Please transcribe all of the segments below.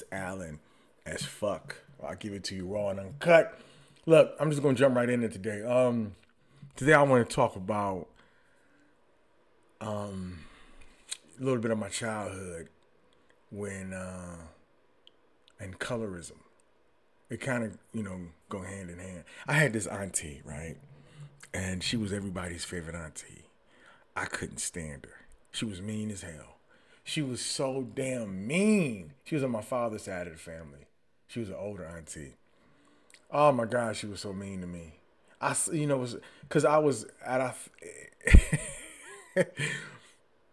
Allan Allan as fuck. I'll give it to you raw and uncut. Look, I'm just gonna jump right into today. Um, today I want to talk about um a little bit of my childhood when uh and colorism. It kind of you know go hand in hand. I had this auntie right, and she was everybody's favorite auntie. I couldn't stand her. She was mean as hell. She was so damn mean. She was on my father's side of the family. She was an older auntie. Oh my God, she was so mean to me. I, you know, was because I was at a.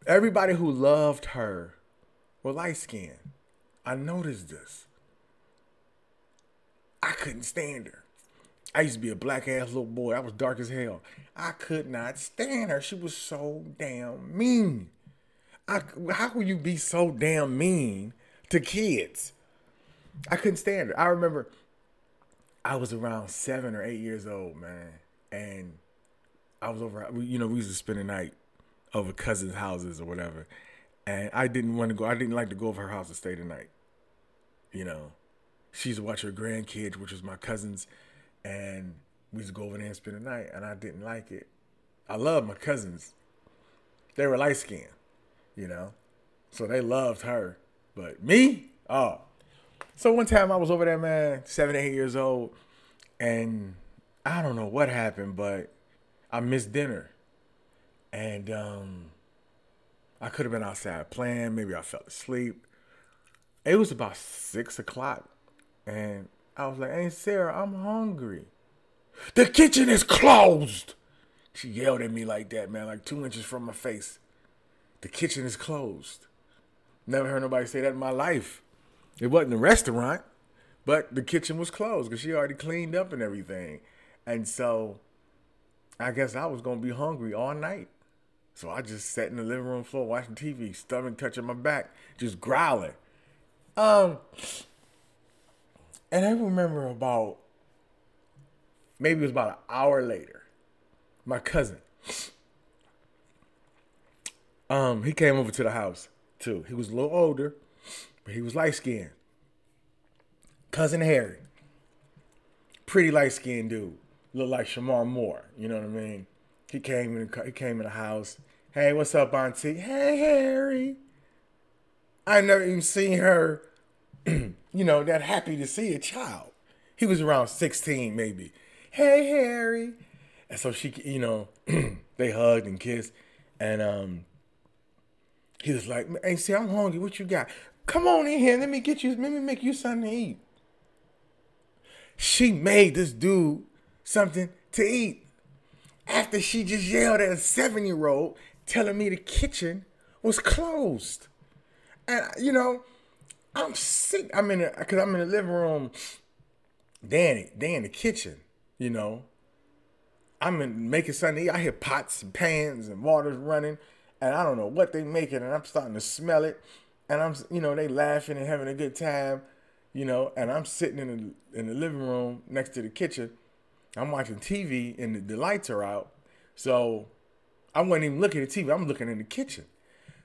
everybody who loved her were light skinned. I noticed this. I couldn't stand her. I used to be a black ass little boy. I was dark as hell. I could not stand her. She was so damn mean. I, how could you be so damn mean to kids? I couldn't stand it. I remember I was around seven or eight years old, man, and I was over. You know, we used to spend the night over cousins' houses or whatever, and I didn't want to go. I didn't like to go over her house to stay the night. You know, she used to watch her grandkids, which was my cousins, and we used to go over there and spend the night, and I didn't like it. I love my cousins. They were light skinned, you know, so they loved her, but me, oh. So one time I was over there, man, seven, eight years old, and I don't know what happened, but I missed dinner, and um, I could have been outside playing. Maybe I fell asleep. It was about six o'clock, and I was like, "Hey Sarah, I'm hungry." The kitchen is closed. She yelled at me like that, man, like two inches from my face. The kitchen is closed. Never heard nobody say that in my life. It wasn't a restaurant, but the kitchen was closed because she already cleaned up and everything. And so I guess I was gonna be hungry all night. So I just sat in the living room floor watching TV, stomach touching my back, just growling. Um and I remember about maybe it was about an hour later, my cousin. Um, he came over to the house too. He was a little older, but he was light skinned. Cousin Harry. Pretty light skinned dude. Looked like Shemar Moore. You know what I mean? He came in he came in the house. Hey, what's up, Auntie? Hey Harry. I never even seen her, you know, that happy to see a child. He was around 16, maybe. Hey Harry. And so she, you know, they hugged and kissed. And um he was like, Hey, see, I'm hungry. What you got? Come on in here. Let me get you, let me make you something to eat. She made this dude something to eat. After she just yelled at a seven year old telling me the kitchen was closed. And, uh, you know, I'm sick. I'm in, because I'm in the living room. Danny, they in the kitchen, you know. I'm in making something to eat. I hear pots and pans and water's running, and I don't know what they making, and I'm starting to smell it, and I'm, you know, they laughing and having a good time, you know, and I'm sitting in the in the living room next to the kitchen. I'm watching TV, and the, the lights are out, so I wasn't even looking at TV. I'm looking in the kitchen.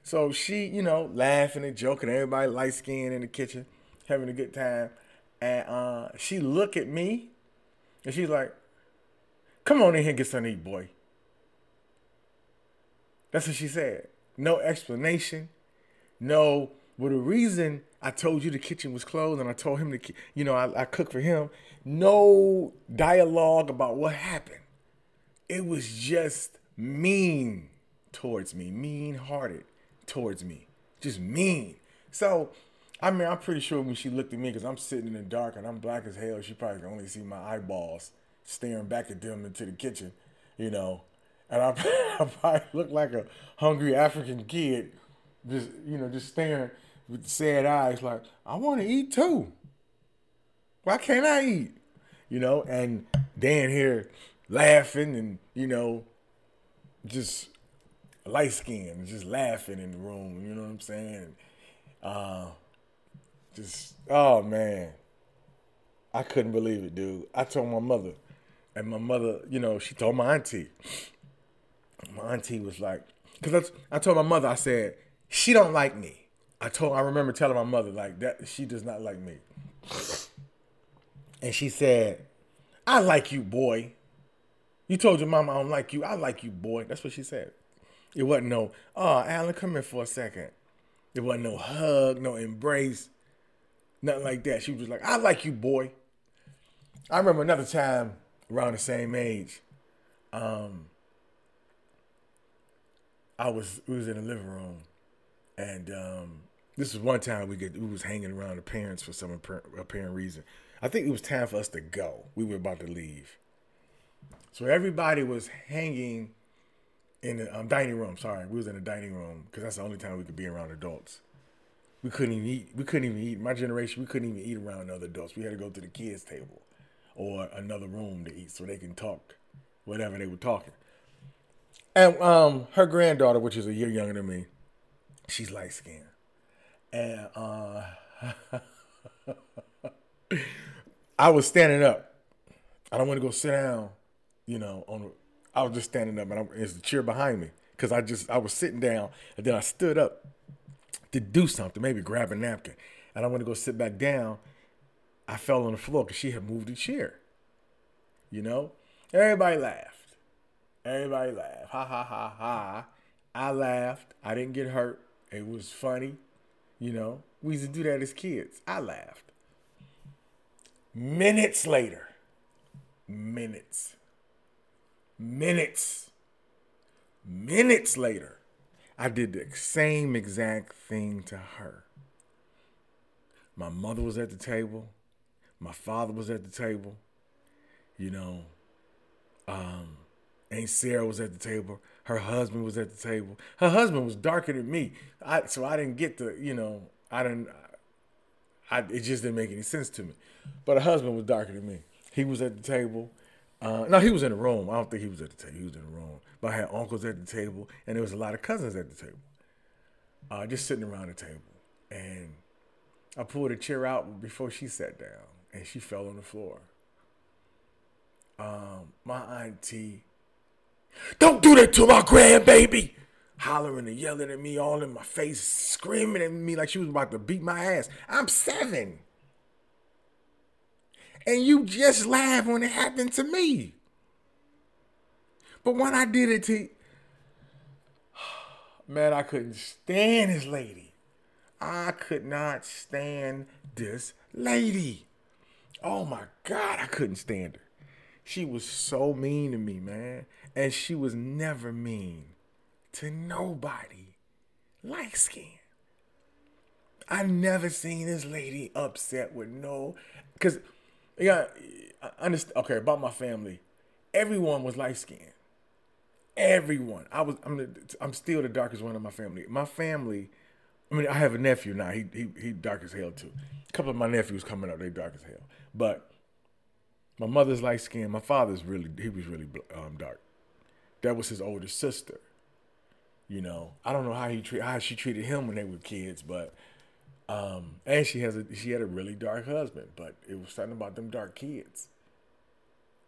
So she, you know, laughing and joking, everybody light skinned in the kitchen, having a good time. And uh, she look at me and she's like, Come on in here and get something to eat, boy. That's what she said. No explanation. No, well, the reason I told you the kitchen was closed and I told him to, you know, I, I cooked for him. No dialogue about what happened. It was just mean towards me, mean hearted towards me, just mean. So, I mean, I'm pretty sure when she looked at me, because I'm sitting in the dark and I'm black as hell, she probably can only see my eyeballs staring back at them into the kitchen, you know. And I, I probably looked like a hungry African kid, just, you know, just staring with sad eyes, like, I want to eat too. Why can't I eat? You know, and Dan here laughing and, you know, just light skin, just laughing in the room. You know what I'm saying? Uh, just oh man, I couldn't believe it, dude. I told my mother, and my mother, you know, she told my auntie. My auntie was like, because I, told my mother, I said she don't like me. I told I remember telling my mother like that she does not like me. And she said, I like you, boy. You told your mama I don't like you. I like you, boy. That's what she said. It wasn't no, oh, Allan, come here for a second. It wasn't no hug, no embrace, nothing like that. She was like, I like you, boy. I remember another time around the same age. Um, I was we was in the living room, and um, this was one time we get we was hanging around the parents for some apparent reason. I think it was time for us to go. We were about to leave, so everybody was hanging in the um, dining room. Sorry, we was in the dining room because that's the only time we could be around adults. We couldn't even eat. We couldn't even eat. My generation, we couldn't even eat around other adults. We had to go to the kids' table or another room to eat so they can talk whatever they were talking. And um, her granddaughter, which is a year younger than me, she's light skinned. And uh, I was standing up. I don't want to go sit down, you know, on I was just standing up and there's the chair behind me because I just I was sitting down and then I stood up to do something, maybe grab a napkin, and I went to go sit back down. I fell on the floor because she had moved the chair. You know, everybody laughed. Everybody laughed. Ha ha ha ha. I laughed. I didn't get hurt. It was funny. You know, we used to do that as kids. I laughed. Minutes later, minutes minutes, minutes later, I did the same exact thing to her. My mother was at the table. My father was at the table. You know, um, Aunt Sarah was at the table. Her husband was at the table. Her husband was darker than me. I, so I didn't get the, you know, I didn't, I, it just didn't make any sense to me. But her husband was darker than me. He was at the table. Uh, no, he was in the room. I don't think he was at the table. He was in the room. But I had uncles at the table, and there was a lot of cousins at the table, uh, just sitting around the table. And I pulled a chair out before she sat down, and she fell on the floor. Um, my auntie, don't do that to my grandbaby, hollering and yelling at me all in my face, screaming at me like she was about to beat my ass. I'm seven and you just laugh when it happened to me. But when I did it to man, I couldn't stand this lady. I could not stand this lady. Oh my God, I couldn't stand her. She was so mean to me, man. And she was never mean to nobody light skin. I never seen this lady upset with no, because yeah, I understand. Okay, about my family, everyone was light skinned. Everyone. I was. I'm. The, I'm still the darkest one in my family. My family. I mean, I have a nephew now. He he he dark as hell too. A couple of my nephews coming up, they dark as hell. But my mother's light skinned. My father's really he was really um, dark. That was his older sister. You know, I don't know how he treat how she treated him when they were kids, but um, and she has a she had a really dark husband, but it was something about them dark kids.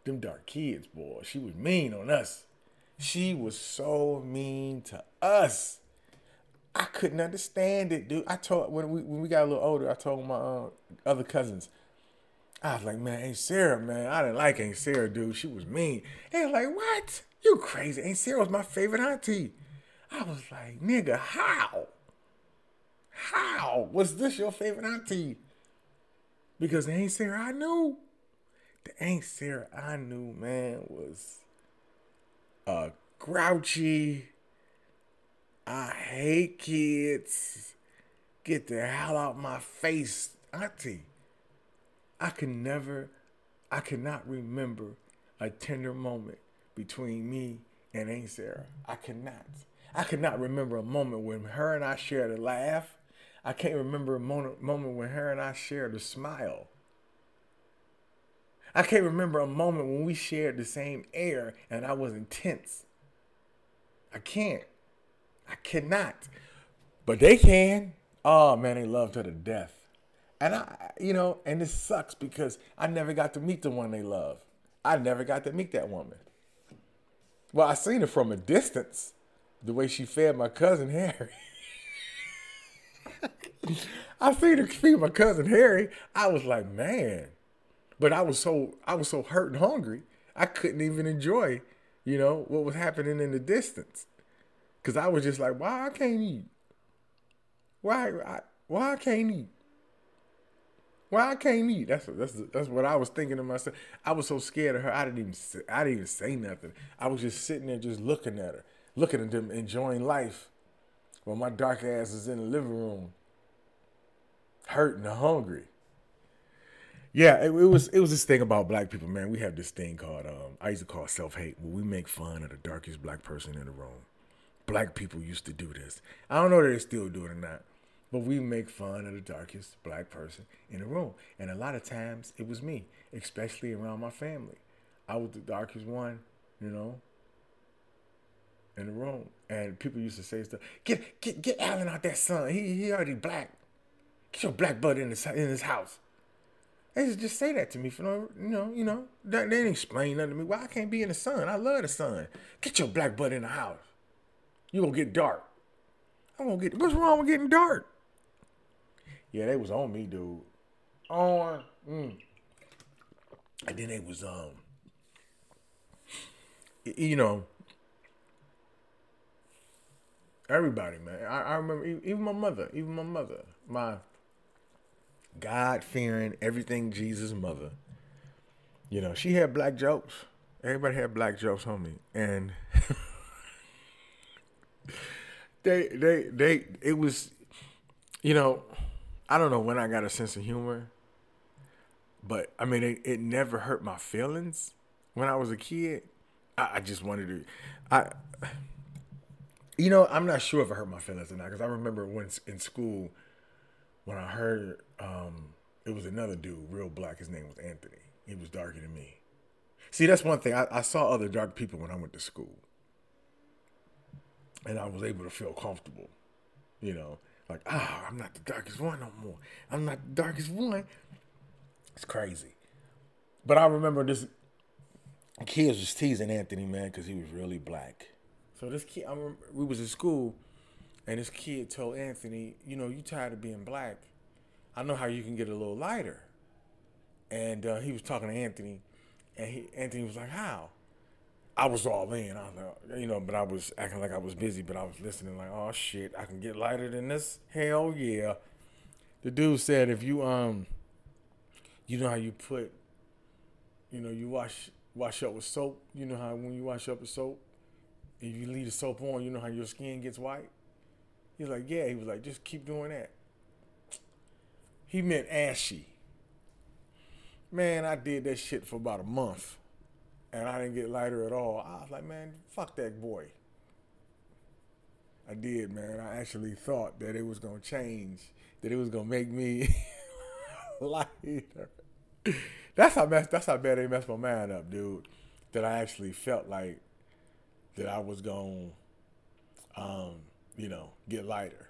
Them dark kids, boy. She was mean on us. She was so mean to us. I couldn't understand it, dude. I told when we when we got a little older, I told my uh, other cousins. I was like, man, Aunt Sarah, man, I didn't like Aunt Sarah, dude. She was mean. They were like, what? You crazy? Aunt Sarah was my favorite auntie. I was like, nigga, how? How was this your favorite auntie? Because the Aunt Sarah I knew, the Aunt Sarah I knew, man, was a grouchy. I hate kids. Get the hell out my face, auntie. I can never, I cannot remember a tender moment between me and Aunt Sarah. I cannot. I cannot remember a moment when her and I shared a laugh I can't remember a moment, when her and I shared a smile. I can't remember a moment when we shared the same air and I was intense. I can't. I cannot. But they can. Oh man, they loved her to death. And I, you know, and this sucks because I never got to meet the one they love. I never got to meet that woman. Well, I seen her from a distance, the way she fed my cousin Harry. I seen her feed my cousin Harry. I was like, man. But I was so I was so hurt and hungry, I couldn't even enjoy, you know, what was happening in the distance. Cause I was just like, why I can't eat? Why I, why I can't eat? Why I can't eat? That's that's that's what I was thinking to myself. I was so scared of her. I didn't even say, I didn't even say nothing. I was just sitting there, just looking at her, looking at them, enjoying life, while my dark ass is in the living room, hurt and hungry. Yeah, it, it, was it was this thing about black people, man. We have this thing called um, I used to call self hate, where we make fun of the darkest black person in the room. Black people used to do this. I don't know that they still do it or not, but we make fun of the darkest black person in the room. And a lot of times it was me, especially around my family. I was the darkest one, you know, in the room. And people used to say stuff, get get get Allan out that son. He he already black. Get your black butt in his in his house. They just say that to me for no, you know, you know. They, didn't explain nothing to me. Why I can't be in the sun? I love the sun. Get your black butt in the house. You gonna get dark. I'm gonna get. What's wrong with getting dark? Yeah, they was on me, dude. On. Mm. And then they was um. You know. Everybody, man. I, I remember even my mother, even my mother, my God fearing, everything Jesus mother. You know, she had black jokes. Everybody had black jokes on me. And they they they it was you know, I don't know when I got a sense of humor. But I mean it, it never hurt my feelings when I was a kid. I, I just wanted to I you know, I'm not sure if it hurt my feelings or not, because I remember when in school when I heard um, it was another dude, real black. His name was Anthony. He was darker than me. See, that's one thing. I, I saw other dark people when I went to school, and I was able to feel comfortable. You know, like ah, oh, I'm not the darkest one no more. I'm not the darkest one. It's crazy. But I remember this kid was teasing Anthony, man, because he was really black. So this kid, I remember, we was in school, and this kid told Anthony, you know, you tired of being black. I know how you can get a little lighter. And uh, he was talking to Anthony, and he, Anthony was like, how? I was all in. I was you know, but I was acting like I was busy, but I was listening like, oh shit, I can get lighter than this? Hell yeah. The dude said if you um you know how you put you know, you wash wash up with soap, you know how when you wash up with soap, if you leave the soap on, you know how your skin gets white? He's like, yeah. He was like, just keep doing that. He meant ashy. Man, I did that shit for about a month. And I didn't get lighter at all. I was like, man, fuck that boy. I did, man. I actually thought that it was gonna change, that it was gonna make me lighter. That's how mess. That's how bad they messed my mind up, dude. That I actually felt like that I was gonna um, you know, get lighter.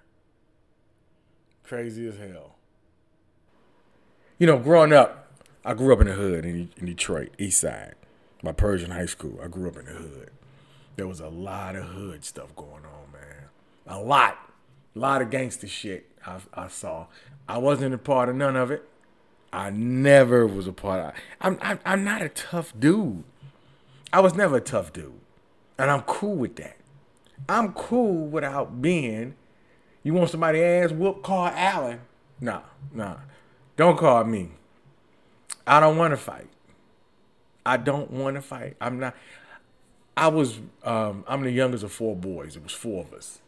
Crazy as hell. You know, growing up, I grew up in the hood in, in Detroit, East Side, my Pershing high school. I grew up in the hood. There was a lot of hood stuff going on, man. A lot. A lot of gangster shit I, I saw. I wasn't a part of none of it. I never was a part of. I'm, I'm, I'm not a tough dude. I was never a tough dude. And I'm cool with that. I'm cool without being. You want somebody ass whoop? Call Allan. Nah, nah. Don't call me. I don't want to fight. I don't want to fight. I'm not. I was. Um, I'm the youngest of four boys. It was four of us,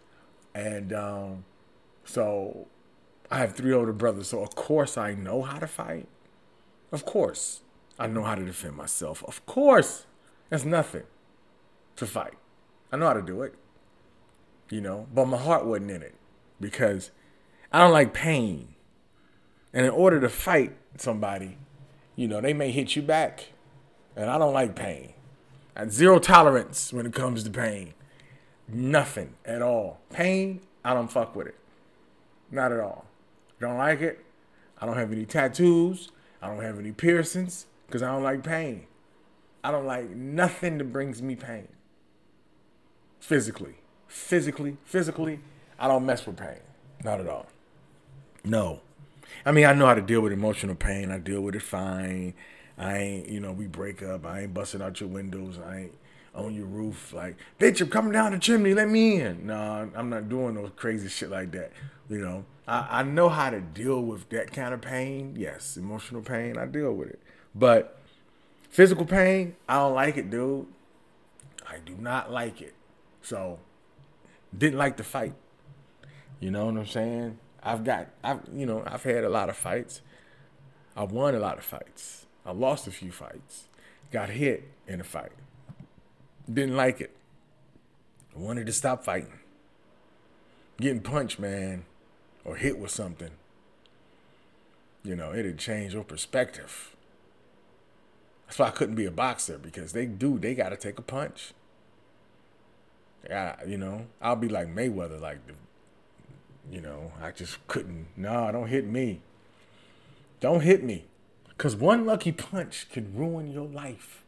and um, so I have three older brothers. So of course I know how to fight. Of course I know how to defend myself. Of course, that's nothing to fight. I know how to do it you know, but my heart wasn't in it because I don't like pain. And in order to fight somebody, you know, they may hit you back. And I don't like pain. I zero tolerance when it comes to pain. Nothing at all. Pain, I don't fuck with it. Not at all. Don't like it. I don't have any tattoos. I don't have any piercings because I don't like pain. I don't like nothing that brings me pain physically physically, physically, I don't mess with pain. Not at all. No. I mean, I know how to deal with emotional pain. I deal with it fine. I ain't, you know, we break up. I ain't busting out your windows. I ain't on your roof like, bitch, I'm coming down the chimney. Let me in. No, I'm not doing no crazy shit like that. You know, I, I know how to deal with that kind of pain. Yes, emotional pain. I deal with it. But physical pain, I don't like it, dude. I do not like it. So, didn't like the fight. You know what I'm saying? I've got, I've, you know, I've had a lot of fights. I've won a lot of fights. I lost a few fights. Got hit in a fight. Didn't like it. Wanted to stop fighting. Getting punched, man, or hit with something. You know, it'd change your perspective. That's why I couldn't be a boxer because they do, they got to take a punch. Yeah, you know, I'll be like Mayweather, like you know, I just couldn't. No, don't hit me. Don't hit me. Because one lucky punch could ruin your life.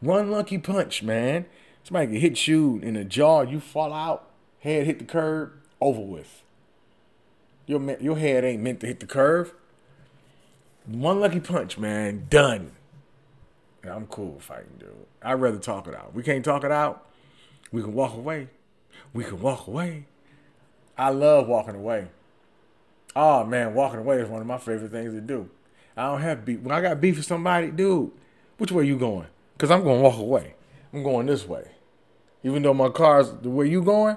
One lucky punch, man. Somebody can hit you in the jaw, you fall out, head hit the curb, over with. Your, your head ain't meant to hit the curve. One lucky punch, man, done. I'm cool fighting, dude. I'd rather talk it out. We can't talk it out. We can walk away. We can walk away. I love walking away. Oh man, walking away is one of my favorite things to do. I don't have beef. When I got beef with somebody, dude, which way you going? Cause I'm gonna walk away. I'm going this way. Even though my car's the way you going,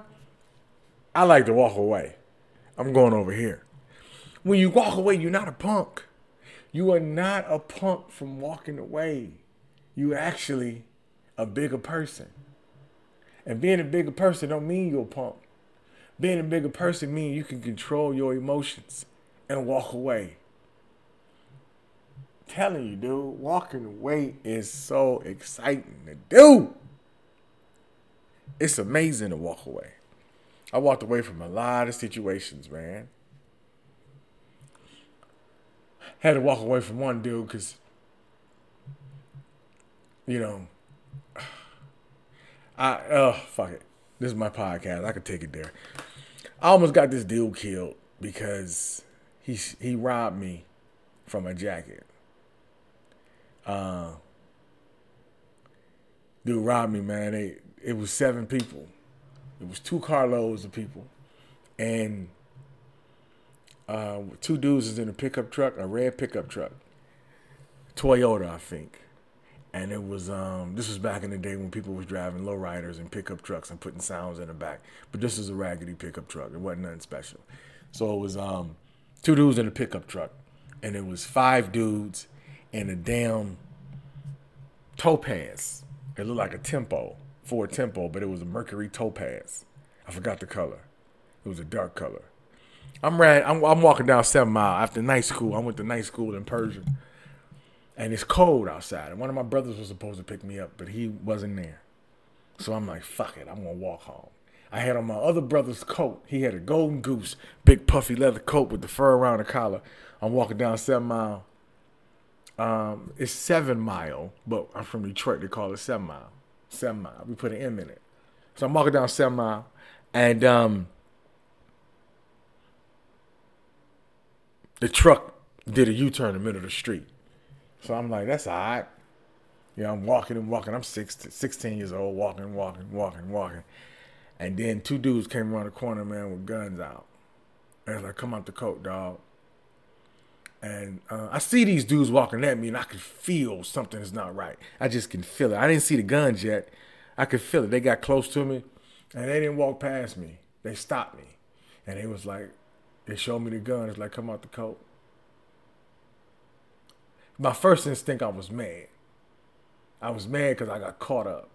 I like to walk away. I'm going over here. When you walk away, you're not a punk. You are not a punk from walking away. You actually a bigger person. And being a bigger person don't mean you're a punk. Being a bigger person means you can control your emotions and walk away. Telling you, dude, walking away is so exciting to do. It's amazing to walk away. I walked away from a lot of situations, man. Had to walk away from one dude because, you know, I, oh, fuck it. This is my podcast. I could take it there. I almost got this dude killed because he he robbed me from a jacket. Uh, dude robbed me, man. They, it was seven people. It was two carloads of people, and uh, two dudes is in a pickup truck, a red pickup truck, Toyota, I think and it was um this was back in the day when people was driving lowriders and pickup trucks and putting sounds in the back. But this was a raggedy pickup truck. It wasn't nothing special. So it was um two dudes in a pickup truck, and it was five dudes in a damn topaz. It looked like a tempo, Ford Tempo, but it was a Mercury topaz. I forgot the color. It was a dark color. I'm ran. I'm, I'm walking down Seven Mile after night school. I went to night school in Pershing and it's cold outside. And one of my brothers was supposed to pick me up, but he wasn't there. So I'm like, fuck it, I'm gonna walk home. I had on my other brother's coat. He had a golden goose, big puffy leather coat with the fur around the collar. I'm walking down Seven Mile. Um, it's Seven Mile, but I'm from Detroit. They call it Seven Mile. Seven Mile. We put an M in it. So I'm walking down Seven Mile, and um, the truck did a U-turn in the middle of the street. So I'm like, that's right. You know, I'm walking and walking. I'm 16, 16 years old, walking, walking, walking, walking. And then two dudes came around the corner, man, with guns out. And I like, come out the coat, dog. And uh, I see these dudes walking at me, and I can feel something is not right. I just can feel it. I didn't see the guns yet. I could feel it. They got close to me, and they didn't walk past me. They stopped me. And it was like, they showed me the gun. It's like, come out the coat my first instinct, I was mad. I was mad because I got caught up.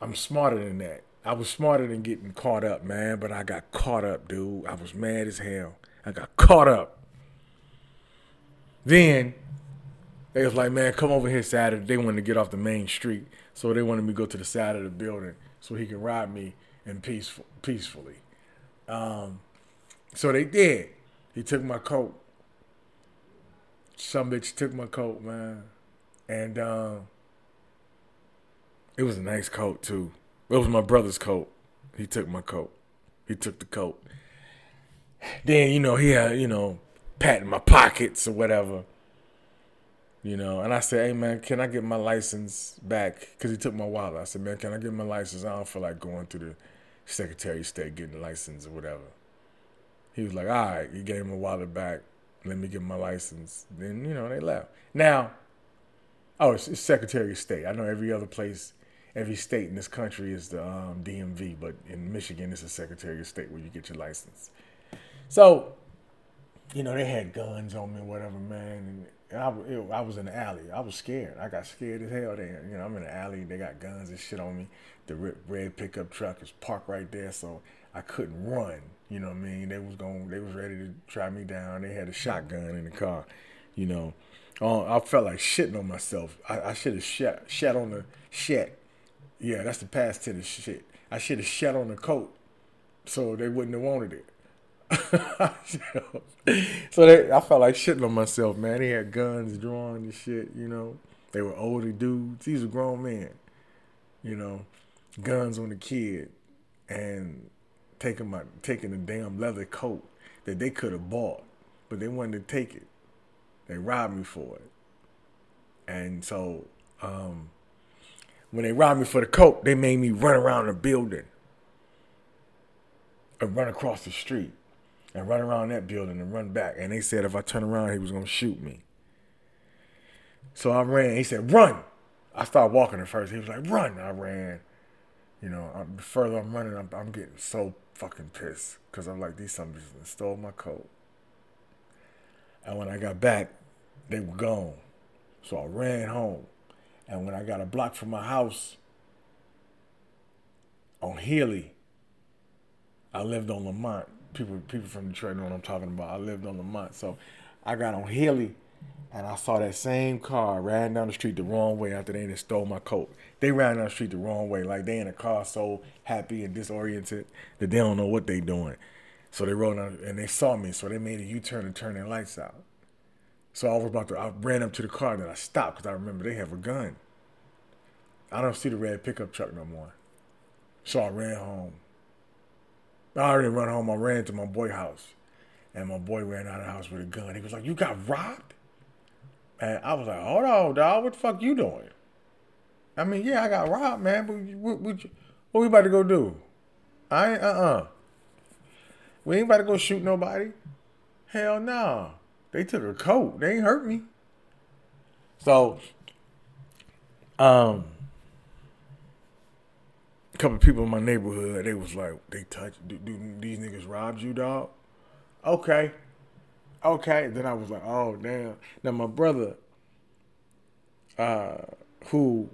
I'm smarter than that. I was smarter than getting caught up, man, but I got caught up, dude. I was mad as hell. I got caught up. Then they was like, man, come over here Saturday. They wanted to get off the main street. So they wanted me to go to the side of the building so he can ride me in peaceful, peacefully. Um, so they did. He took my coat some bitch took my coat, man, and um, it was a nice coat too. It was my brother's coat. He took my coat. He took the coat. Then you know he had you know patting my pockets or whatever. You know, and I said, "Hey man, can I get my license back?" Because he took my wallet. I said, "Man, can I get my license? I don't feel like going to the Secretary of State getting the license or whatever." He was like, "All right." He gave my wallet back. Let me get my license. Then you know they left. Now, oh, it's, it's Secretary of State. I know every other place, every state in this country is the um, DMV, but in Michigan, it's the Secretary of State where you get your license. So, you know, they had guns on me, whatever, man. And I, it, I was in the alley. I was scared. I got scared as hell. They, you know, I'm in the alley. They got guns and shit on me. The red pickup truck is parked right there, so I couldn't run. You know what I mean? They was going. They was ready to try me down. They had a shotgun in the car. You know, oh, I felt like shitting on myself. I, I should have shat, shat on the shat. Yeah, that's the past tense shit. I should have shat on the coat, so they wouldn't have wanted it. So they, I felt like shitting on myself, man. They had guns drawn and shit, you know. They were older dudes. These were grown men, you know, guns on the kid, and taking my taking a damn leather coat that they could have bought, but they wanted to take it. They robbed me for it, and so um, when they robbed me for the coat, they made me run around the building and run across the street and run around that building and run back. And they said if I turn around, he was gonna shoot me. So I ran. He said, "Run!" I started walking at first. He was like, "Run!" I ran. You know, I'm, the further I'm running, I'm, I'm getting so fucking pissed because I'm like, these somebody's stole my coat. And when I got back, they were gone. So I ran home. And when I got a block from my house on Healy, I lived on Lamont people people from Detroit know what I'm talking about. I lived on Lamont, so I got on Healy, and I saw that same car ran down the street the wrong way after they stole my coat. They ran down the street the wrong way, like they in a car so happy and disoriented that they don't know what they doing. So they rode down and they saw me, so they made a U-turn and turned their lights out. So I was about to, I ran up to the car, and I stopped because I remember they have a gun. I don't see the red pickup truck no more. So I ran home. I already run home. I ran to my boy house, and my boy ran out of the house with a gun. He was like, "You got robbed?" And I was like, "Hold on, dog. What the fuck you doing?" I mean, yeah, I got robbed, man. But what, what, what we about to go do? I ain't, uh uh We ain't about to go shoot nobody. Hell no. Nah. They took a coat. They ain't hurt me. So, um, couple people in my neighborhood, they was like, they touched, do these niggas robbed you, dog? Okay. Okay. Then I was like, oh, damn. Now, my brother, uh, who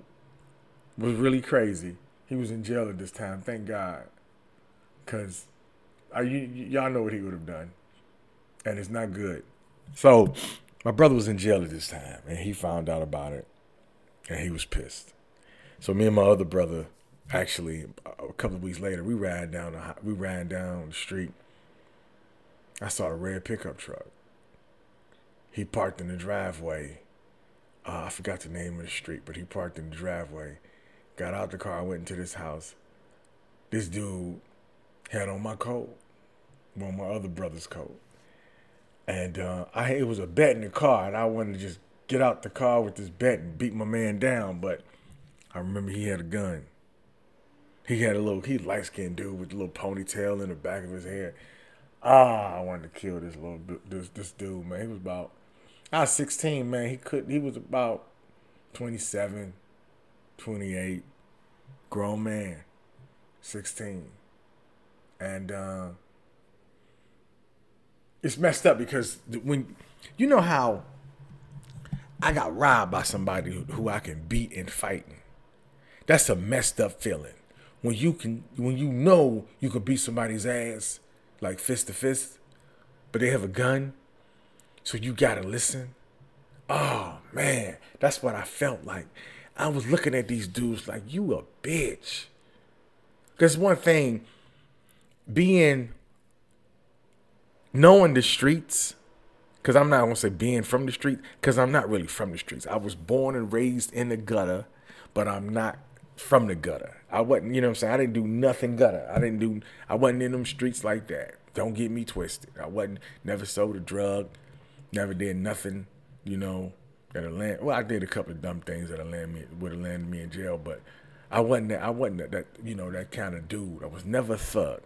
was really crazy, he was in jail at this time, thank God. Because you, y'all know what he would have done. And it's not good. So, my brother was in jail at this time, and he found out about it, and he was pissed. So, me and my other brother, actually a couple of weeks later we ran down the we ran down the street. I saw a red pickup truck. He parked in the driveway. Uh, i forgot the name of the street but he parked in the driveway. Got out the car went into this house. This dude had on my coat of my other brother's coat. And uh, I it was a bet in the car and i wanted to just get out the car with this bet and beat my man down but i remember he had a gun he had a little, he light skinned dude with a little ponytail in the back of his hair. Ah, I wanted to kill this little this this dude, man. He was about, I was 16, man. He could, he was about 27, 28, grown man, 16. And uh, it's messed up because when, you know how I got robbed by somebody who I can beat in fighting. That's a messed up feeling when you can when you know you can beat somebody's ass like fist to fist, but they have a gun, so you gotta listen. Oh man, that's what I felt like. I was looking at these dudes like you a bitch. Cause one thing, being knowing the streets, because I'm not gonna say being from the street, because I'm not really from the streets. I was born and raised in the gutter, but I'm not from the gutter. I wasn't, you know what I'm saying? I didn't do nothing gutter. I didn't do, I wasn't in them streets like that. Don't get me twisted. I wasn't never sold a drug, never did nothing, you know, that'll land. Well, I did a couple of dumb things that'll land me would have landed me in jail, but I wasn't that. I wasn't that, that you know that kind of dude. I was never a thug.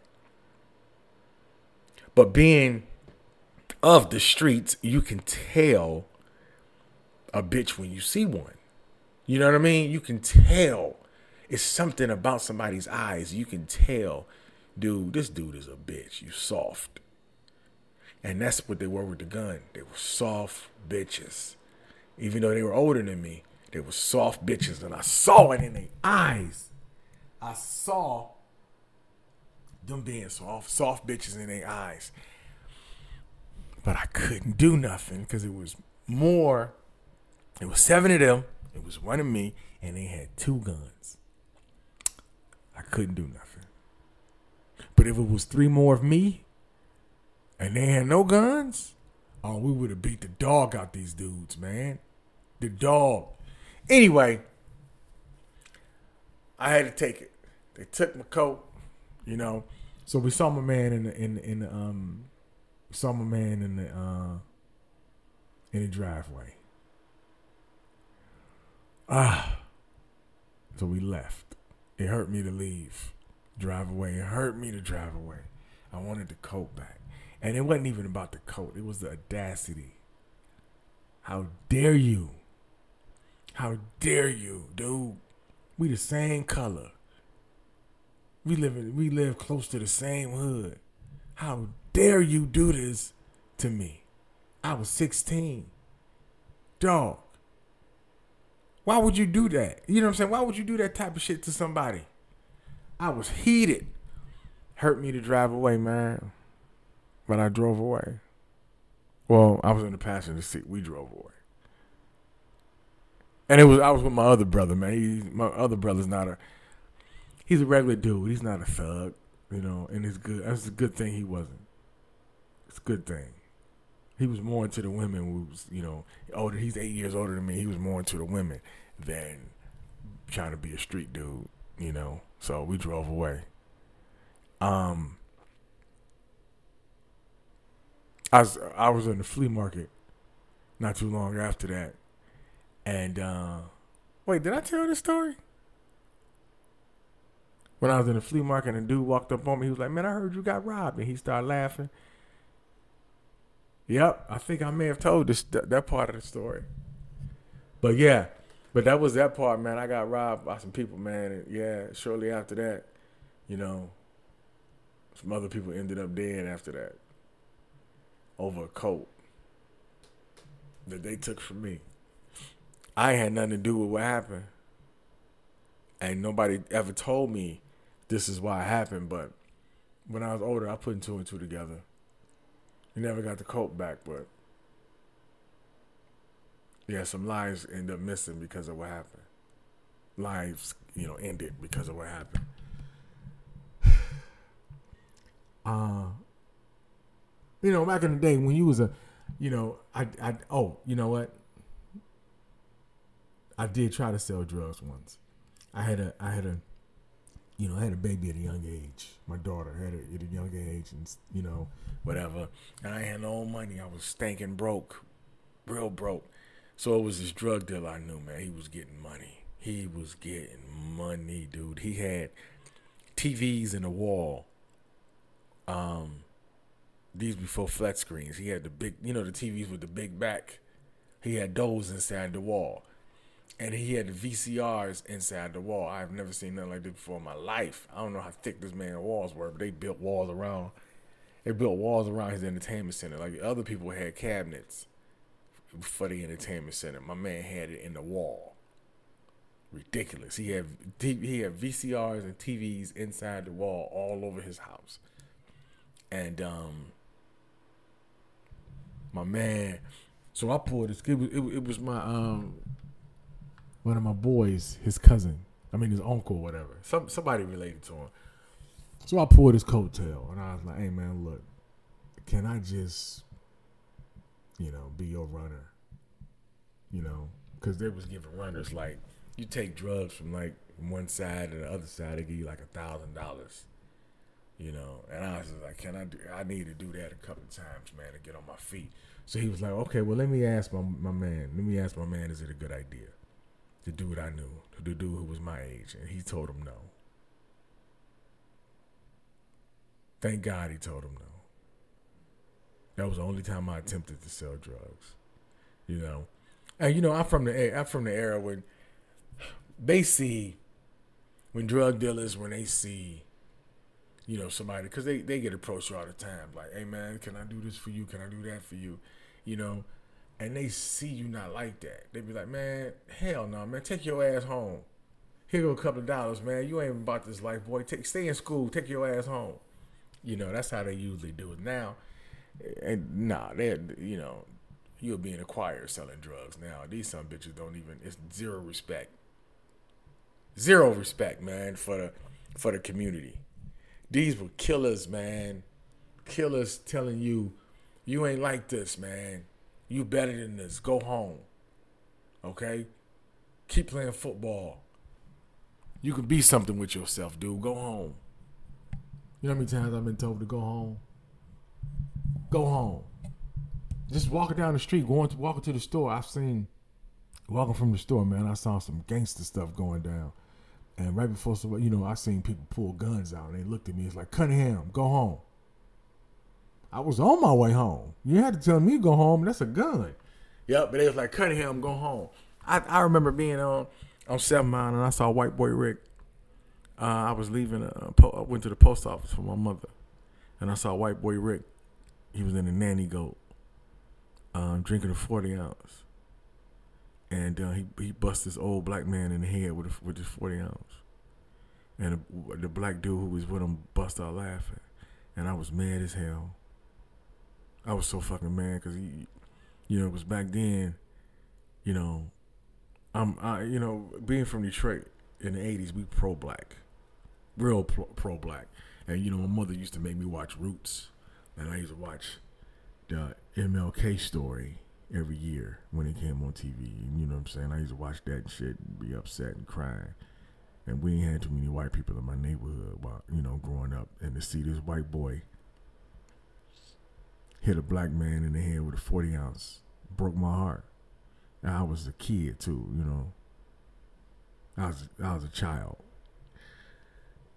But being of the streets, you can tell a bitch when you see one. You know what I mean? You can tell. It's something about somebody's eyes. You can tell, dude, this dude is a bitch. You soft. And that's what they were with the gun. They were soft bitches. Even though they were older than me, they were soft bitches. And I saw it in their eyes. I saw them being soft, soft bitches in their eyes. But I couldn't do nothing because it was more. It was seven of them. It was one of me, and they had two guns. I couldn't do nothing. But if it was three more of me, and they had no guns, oh, we would have beat the dog out these dudes, man. The dog. Anyway, I had to take it. They took my coat, you know. So we saw my man in the in in the, um saw my man in the uh in the driveway. Ah. So we left. It hurt me to leave. Drive away. It hurt me to drive away. I wanted the coat back. And it wasn't even about the coat. It was the audacity. How dare you? How dare you, dude? We the same color. We live in, we live close to the same hood. How dare you do this to me? I was 16. Dog. Why would you do that? You know what I'm saying? Why would you do that type of shit to somebody? I was heated. Hurt me to drive away, man. But I drove away. Well, I was in the passenger seat. We drove away. And it was I was with my other brother, man. He, my other brother's not a he's a regular dude. He's not a thug, you know, and it's good. That's a good thing he wasn't. It's a good thing. He was more into the women. Was, you know, older. He's eight years older than me. He was more into the women than trying to be a street dude, you know. So we drove away. Um, I was I was in the flea market not too long after that, and uh, wait, did I tell this story? When I was in the flea market and a dude walked up on me, he was like, "Man, I heard you got robbed," and he started laughing. Yep, I think I may have told this that part of the story. But yeah, but that was that part, man. I got robbed by some people, man. And yeah, shortly after that, you know, some other people ended up dead after that over a coat that they took from me. I had nothing to do with what happened. And nobody ever told me this is why it happened, but when I was older, I put two and two together. He never got the coat back, but yeah, some lives end up missing because of what happened. Lives, you know, ended because of what happened. Uh, you know, back in the day when you was a, you know, I, I, oh, you know what? I did try to sell drugs once. I had a, I had a, you know, I had a baby at a young age. My daughter had it at a young age, and you know, whatever. And I had no money. I was stinking broke, real broke. So it was this drug dealer I knew, man. He was getting money. He was getting money, dude. He had TVs in the wall. Um, these before flat screens. He had the big, you know, the TVs with the big back. He had those inside the wall. And he had VCRs inside the wall. I've never seen nothing like this before in my life. I don't know how thick this man's walls were, but they built walls around. They built walls around his entertainment center. Like other people had cabinets for the entertainment center. My man had it in the wall. Ridiculous. He had he had VCRs and TVs inside the wall all over his house. And um my man. So I pulled this. It was, it, it was my um one of my boys, his cousin. I mean his uncle, whatever. Some somebody related to him. So I pulled his coattail, and I was like, "Hey man, look, can I just, you know, be your runner? You know, because they was giving runners like you take drugs from like one side to the other side, they give you like a thousand dollars. you know. And I was like, can I do? I need to do that a couple times, man, to get on my feet. So he was like, okay, well, let me ask my my man. Let me ask my man, is it a good idea do what I knew, to do who was my age? And he told him no. Thank God he told him no. That was the only time I attempted to sell drugs. You know, and you know, I'm from the I'm from the era when they see when drug dealers when they see you know somebody because they they get approached all the time like hey man can i do this for you can i do that for you you know and they see you not like that. They be like man hell no man take your ass home. Here go a couple of dollars man. You ain't about this life boy. Take stay in school. Take your ass home. You know that's how they usually do it. Now and nah they you know you're being acquired selling drugs now. These some bitches don't even it's zero respect. Zero respect man for the for the community. These were killers, man. Killers telling you, you ain't like this, man. You better than this. Go home. Okay? Keep playing football. You can be something with yourself, dude. Go home. You know how many times I've been told to go home? Go home. Just walking down the street, going to walking to the store. I've seen walking from the store, man. I saw some gangster stuff going down. And right before, you know, I seen people pull guns out, and they looked at me. It's like Cunningham, go home. I was on my way home. You had to tell me go home. That's a gun. Yep, but it was like Cunningham, go home. I, I remember being on on Seven Mile, and I saw White Boy Rick. Uh, I was leaving. Uh, I went to the post office for my mother, and I saw White Boy Rick. He was in a nanny goat, um, drinking a forty ounce and uh, he he bust this old black man in the head with a, with this forty ounce, and the, the black dude who was with him bust out laughing, and I was mad as hell. I was so fucking mad because he, you know, it was back then, you know, I'm I you know being from Detroit in the '80s, we pro black, real pro black, and you know my mother used to make me watch Roots, and I used to watch the MLK story every year when it came on TV. You know what I'm saying? I used to watch that shit and be upset and crying. And we ain't had too many white people in my neighborhood while, you know, growing up. And to see this white boy hit a black man in the head with a 40 ounce broke my heart. And I was a kid too, you know. I was I was a child.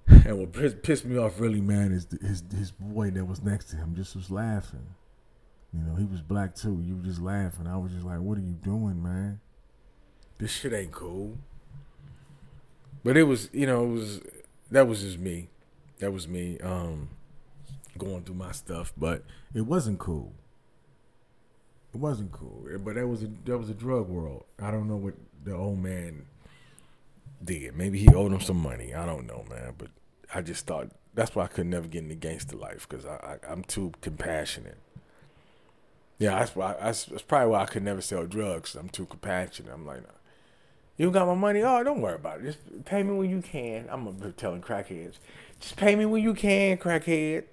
And what pissed me off really, man, is his his boy that was next to him just was laughing. You know, he was black too. You just laughing. I was just like, what are you doing, man? This shit ain't cool. But it was, you know, it was that was just me. That was me um going through my stuff, but it wasn't cool. It wasn't cool. But that was a that was a drug world. I don't know what the old man did. Maybe he owed him some money. I don't know, man. But I just thought that's why I could never get into gangster life because I, I I'm too compassionate. Yeah, that's why. That's, that's probably why I could never sell drugs. I'm too compassionate. I'm like, you got my money? Oh, don't worry about it. Just pay me when you can. I'm telling crackheads, just pay me when you can, crackhead.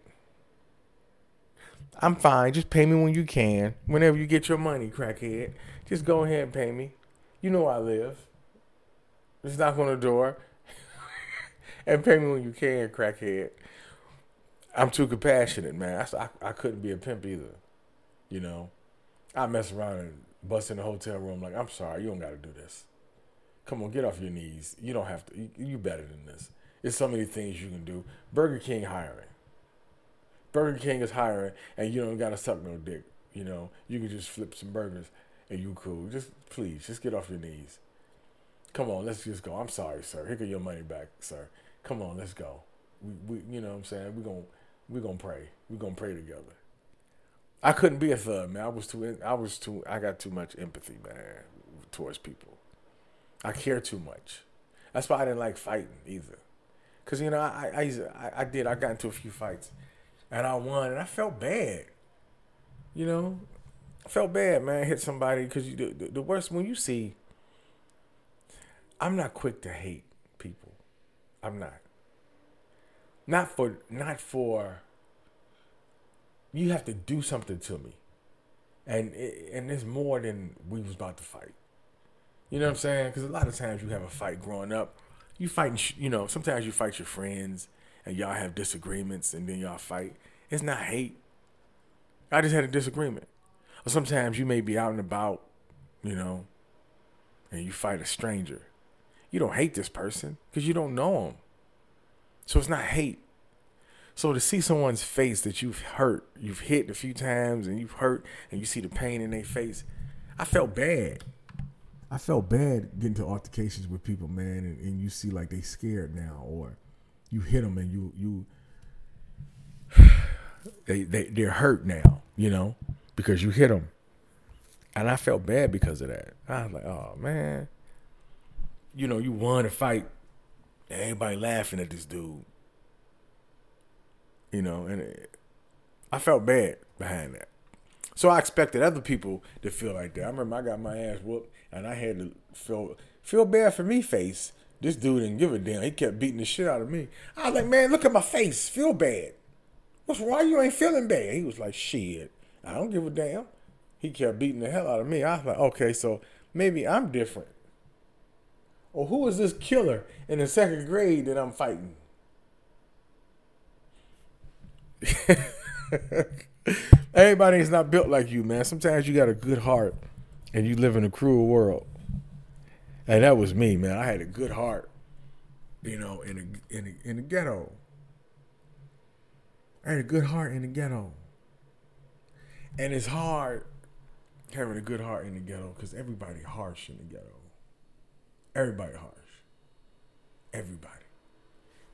I'm fine. Just pay me when you can. Whenever you get your money, crackhead, just go ahead and pay me. You know I live. Just knock on the door and pay me when you can, crackhead. I'm too compassionate, man. I, I, I couldn't be a pimp either. You know, I mess around and bust in the hotel room like, I'm sorry, you don't got to do this. Come on, get off your knees. You don't have to. You, you better than this. There's so many things you can do. Burger King hiring. Burger King is hiring, and you don't got to suck no dick. You know, you can just flip some burgers, and you cool. Just please, just get off your knees. Come on, let's just go. I'm sorry, sir. Here get your money back, sir. Come on, let's go. We, we you know what I'm saying? We're going we gonna pray. We're gonna pray together. I couldn't be a thug, man. I was too. I was too. I got too much empathy, man, towards people. I care too much. That's why I didn't like fighting either. Cause you know I I, I, I did. I got into a few fights, and I won, and I felt bad. You know, I felt bad, man. Hit somebody because the, the worst when you see. I'm not quick to hate people. I'm not. Not for not for you have to do something to me, and and it's more than we was about to fight. You know what I'm saying? Because a lot of times you have a fight growing up, you fighting. You know, sometimes you fight your friends, and y'all have disagreements and then y'all fight. It's not hate. I just had a disagreement. Or sometimes you may be out and about, you know, and you fight a stranger. You don't hate this person because you don't know him. So it's not hate. So to see someone's face that you've hurt, you've hit a few times and you've hurt and you see the pain in their face, I felt bad. I felt bad getting to altercations with people, man, and, and you see like they scared now, or you hit them and you you they they they're hurt now, you know, because you hit them, and I felt bad because of that. I was like, oh man, you know, you won a fight, everybody laughing at this dude, you know, and it, I felt bad behind that. So I expected other people to feel like that. I remember I got my ass whooped and I had to feel feel bad for me face. This dude didn't give a damn. He kept beating the shit out of me. I was like, man, look at my face. Feel bad. What's why you ain't feeling bad? He was like, shit. I don't give a damn. He kept beating the hell out of me. I was like, okay, so maybe I'm different. Or who is this killer in the second grade that I'm fighting? Everybody is not built like you, man. Sometimes you got a good heart and you live in a cruel world. And that was me, man. I had a good heart, you know, in a in a, in the ghetto. I had a good heart in the ghetto. And it's hard having a good heart in the ghetto because everybody harsh in the ghetto. Everybody harsh. Everybody.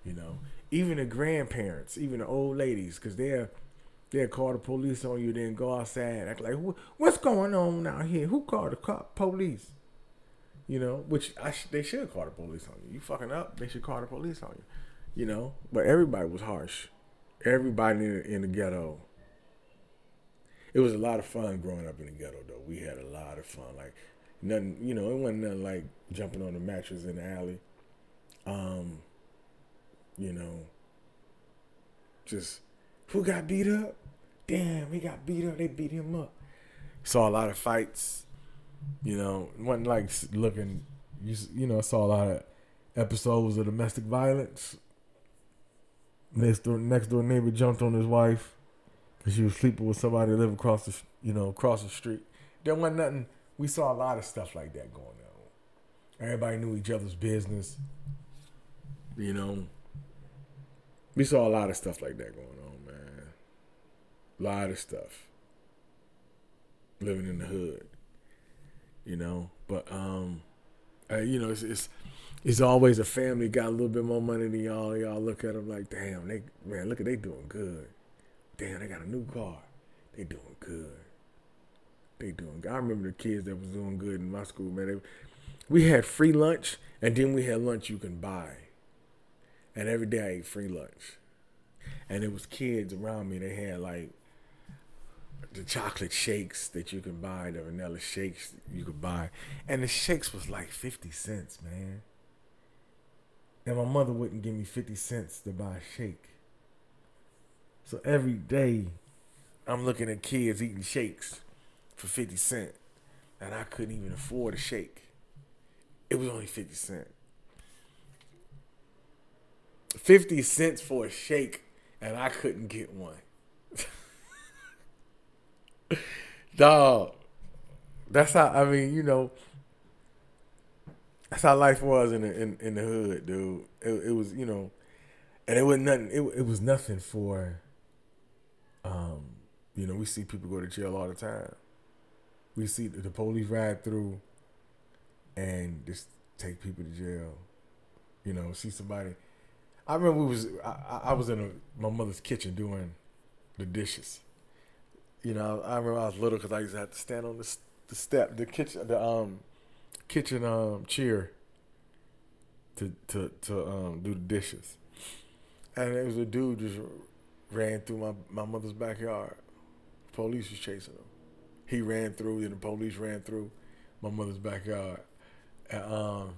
You know, even the grandparents, even the old ladies, because they're They'll call the police on you, then go outside, act like, what's going on out here? Who called the cop, police? You know, which I sh- they should call the police on you. You fucking up, they should call the police on you. You know, but everybody was harsh. Everybody in the, in the ghetto. It was a lot of fun growing up in the ghetto, though. We had a lot of fun. Like nothing, you know, it wasn't nothing like jumping on the mattress in the alley. Um, you know, just who got beat up? Damn, he got beat up. They beat him up. Saw a lot of fights. You know, wasn't like looking. You you know, saw a lot of episodes of domestic violence. Next door, next door neighbor jumped on his wife because she was sleeping with somebody that lived across the you know across the street. There wasn't nothing. We saw a lot of stuff like that going on. Everybody knew each other's business. You know, we saw a lot of stuff like that going on man. A lot of stuff. Living in the hood, you know. But um, uh, you know, it's, it's it's always a family got a little bit more money than y'all. Y'all look at them like, damn, they man, look at they doing good. Damn, they got a new car. They doing good. They doing. good. I remember the kids that was doing good in my school, man. They, we had free lunch, and then we had lunch you can buy. And every day I ate free lunch. And it was kids around me. They had like the chocolate shakes that you can buy, the vanilla shakes you could buy, and the shakes was like fifty cents, man. And my mother wouldn't give me fifty cents to buy a shake. So every day, I'm looking at kids eating shakes for fifty cent, and I couldn't even afford a shake. It was only fifty cent. Fifty cents for a shake, and I couldn't get one. Dog. That's how I mean, you know. That's how life was in the in, in the hood, dude. It, it was, you know, and it was nothing. It, it was nothing for. Um, you know, we see people go to jail all the time. We see the, police ride through, and just take people to jail. You know, see somebody. I remember we was I, I was in a, my mother's kitchen doing the dishes, you know, I remember I was little because I used to have to stand on the, the step, the kitchen, the um, kitchen um chair to to to um do the dishes, and it was a dude just ran through my my mother's backyard. Police was chasing him. He ran through, and the police ran through my mother's backyard. And, um,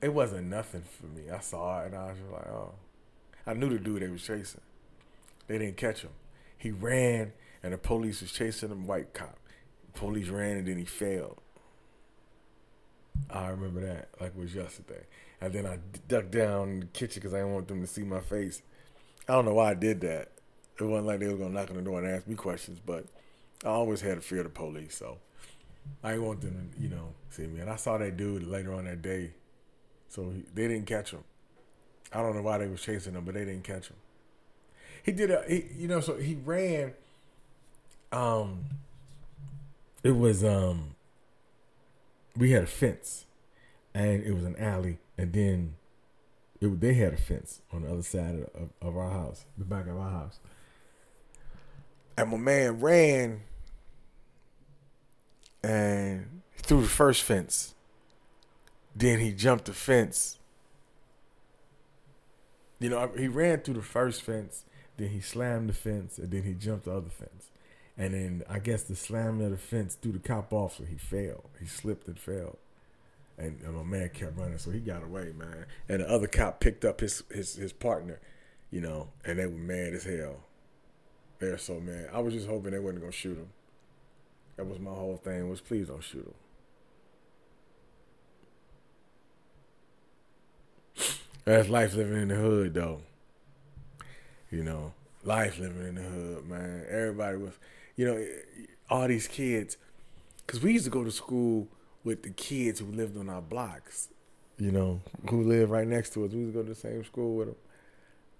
it wasn't nothing for me. I saw it, and I was just like, oh, I knew the dude they was chasing. They didn't catch him. He ran and the police was chasing him. White cop. Police ran and then he failed. I remember that like it was yesterday. And then I ducked down in the kitchen because I didn't want them to see my face. I don't know why I did that. It wasn't like they was gonna knock on the door and ask me questions, but I always had a fear of the police, so I didn't want them to, you know, see me. And I saw that dude later on that day, so he, they didn't catch him. I don't know why they was chasing him, but they didn't catch him. He did a, he, you know, so he ran. Um, it was um, we had a fence, and it was an alley, and then it, they had a fence on the other side of, of, our house, the back of our house. And my man ran and through the first fence. Then he jumped the fence. You know, he ran through the first fence, then he slammed the fence, and then he jumped the other fence. And then I guess the slamming of the fence threw the cop off, so he fell. He slipped and fell. And, and my man kept running, so he got away, man. And the other cop picked up his his his partner, you know, and they were mad as hell. They're so mad. I was just hoping they wasn't gonna shoot him. That was my whole thing. Was please don't shoot him. That's life living in the hood, though. You know, life living in the hood, man. Everybody was, you know, all these kids, because we used to go to school with the kids who lived on our blocks, you know, who lived right next to us. We used to go to the same school with them,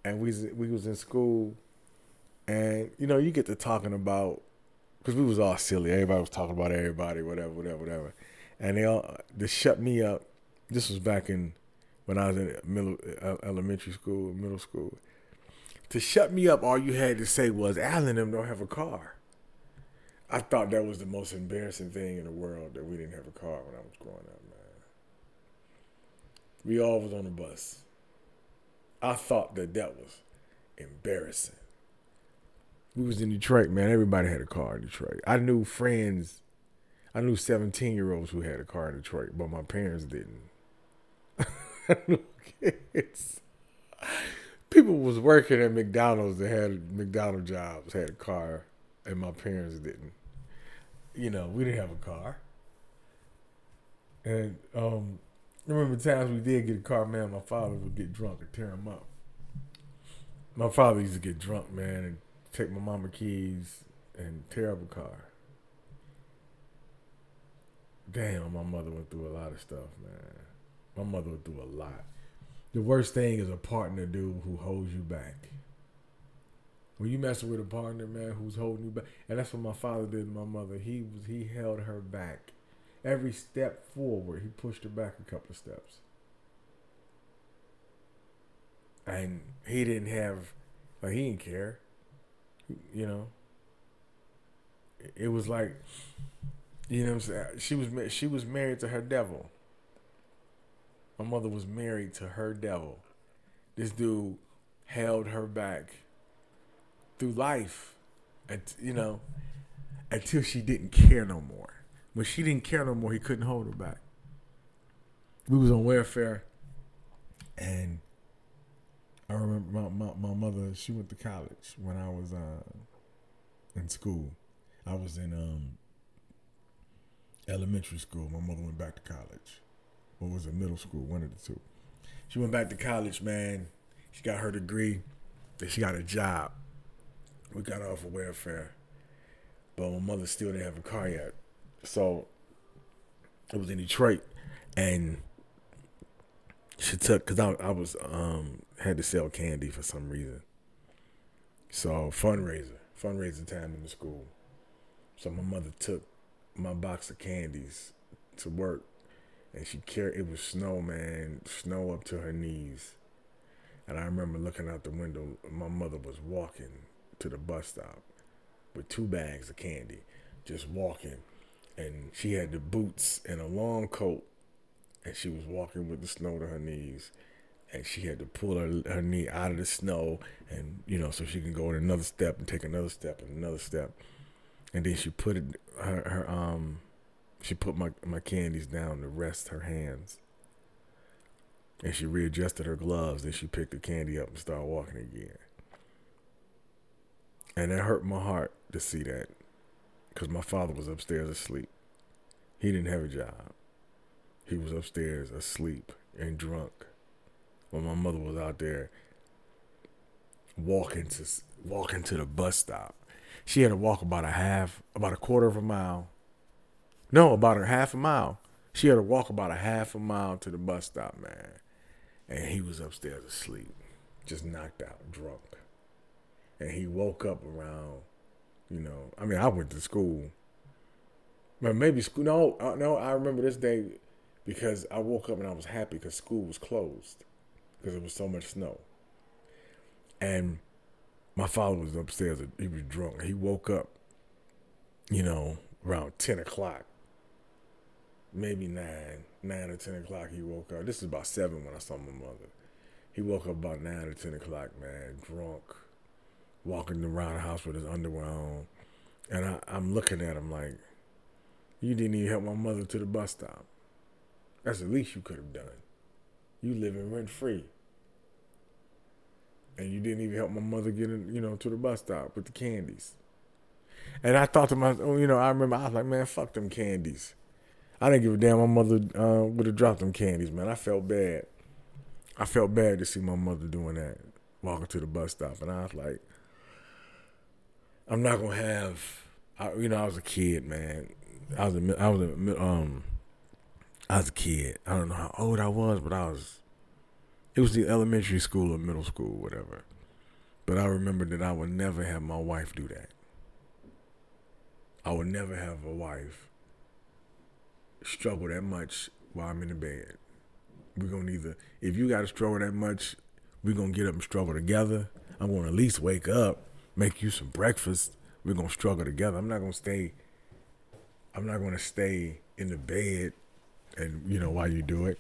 and we we was in school, and you know, you get to talking about, because we was all silly. Everybody was talking about everybody, whatever, whatever, whatever, and they all they shut me up. This was back in when I was in middle uh, elementary school, middle school. To shut me up, all you had to say was, "Allan and them don't have a car." I thought that was the most embarrassing thing in the world that we didn't have a car when I was growing up, man. We all was on the bus. I thought that that was embarrassing. We was in Detroit, man. Everybody had a car in Detroit. I knew friends. I knew 17 year olds who had a car in Detroit, but my parents didn't. kids. People was working at McDonald's that had McDonald jobs, had a car, and my parents didn't. You know, we didn't have a car. And um, I remember times we did get a car, man, my father would get drunk and tear him up. My father used to get drunk, man, and take my mama keys and tear up a car. Damn, my mother went through a lot of stuff, man. My mother went through a lot. The worst thing is a partner, dude, who holds you back. When you messing with a partner, man, who's holding you back, and that's what my father did to my mother. He was he held her back. Every step forward, he pushed her back a couple of steps. And he didn't have, like he didn't care. You know. It was like, you know, I'm saying she was she was married to her devil. My mother was married to her devil. This dude held her back through life, and you know, until she didn't care no more. When she didn't care no more, he couldn't hold her back. We was on welfare, and I remember my, my, my mother. She went to college when I was uh, in school. I was in um, elementary school. My mother went back to college What was it middle school? One of the two. She went back to college, man. She got her degree. Then she got a job. We got off of welfare, but my mother still didn't have a car yet. So it was in Detroit, and she took because I, I was um had to sell candy for some reason. So fundraiser, fundraising time in the school. So my mother took my box of candies to work and she carried it was snow, man, snow up to her knees. And I remember looking out the window. My mother was walking to the bus stop with two bags of candy, just walking. And she had the boots and a long coat, and she was walking with the snow to her knees. And she had to pull her, her knee out of the snow, and you know, so she can go in another step and take another step and another step. And then she put it her, her um she put my, my candies down to rest her hands. And she readjusted her gloves. Then she picked the candy up and started walking again. And it hurt my heart to see that. Because my father was upstairs asleep. He didn't have a job. He was upstairs asleep and drunk. While my mother was out there walking to walking to the bus stop. She had to walk about a half, about a quarter of a mile. No, about a half a mile. She had to walk about a half a mile to the bus stop, man. And he was upstairs asleep, just knocked out, drunk. And he woke up around, you know, I mean, I went to school. But maybe school, no, uh, no, I remember this day because I woke up and I was happy because school was closed because it was so much snow. And my father was upstairs. He was drunk. He woke up, you know, around 10 o'clock, maybe 9, 9 or 10 o'clock. He woke up. This is about 7 when I saw my mother. He woke up about 9 or 10 o'clock, man, drunk, walking around the house with his underwear on. And I, I'm looking at him like, you didn't even help my mother to the bus stop. That's the least you could have done. You living rent free. And you didn't even help my mother get in, you know, to the bus stop with the candies. And I thought to myself, oh, you know, I remember I was like, man, fuck them candies. I didn't give a damn. My mother uh, would have dropped them candies, man. I felt bad. I felt bad to see my mother doing that, walking to the bus stop, and I was like, I'm not gonna have. I, you know, I was a kid, man. I was a, I was a, um, I was a kid. I don't know how old I was, but I was. It was the elementary school or middle school, whatever. But I remember that I would never have my wife do that. I would never have a wife struggle that much while I'm in the bed. We're gonna either if you gotta struggle that much, we're gonna get up and struggle together. I'm gonna at least wake up, make you some breakfast. We're gonna struggle together. I'm not gonna stay I'm not gonna stay in the bed and you know while you do it.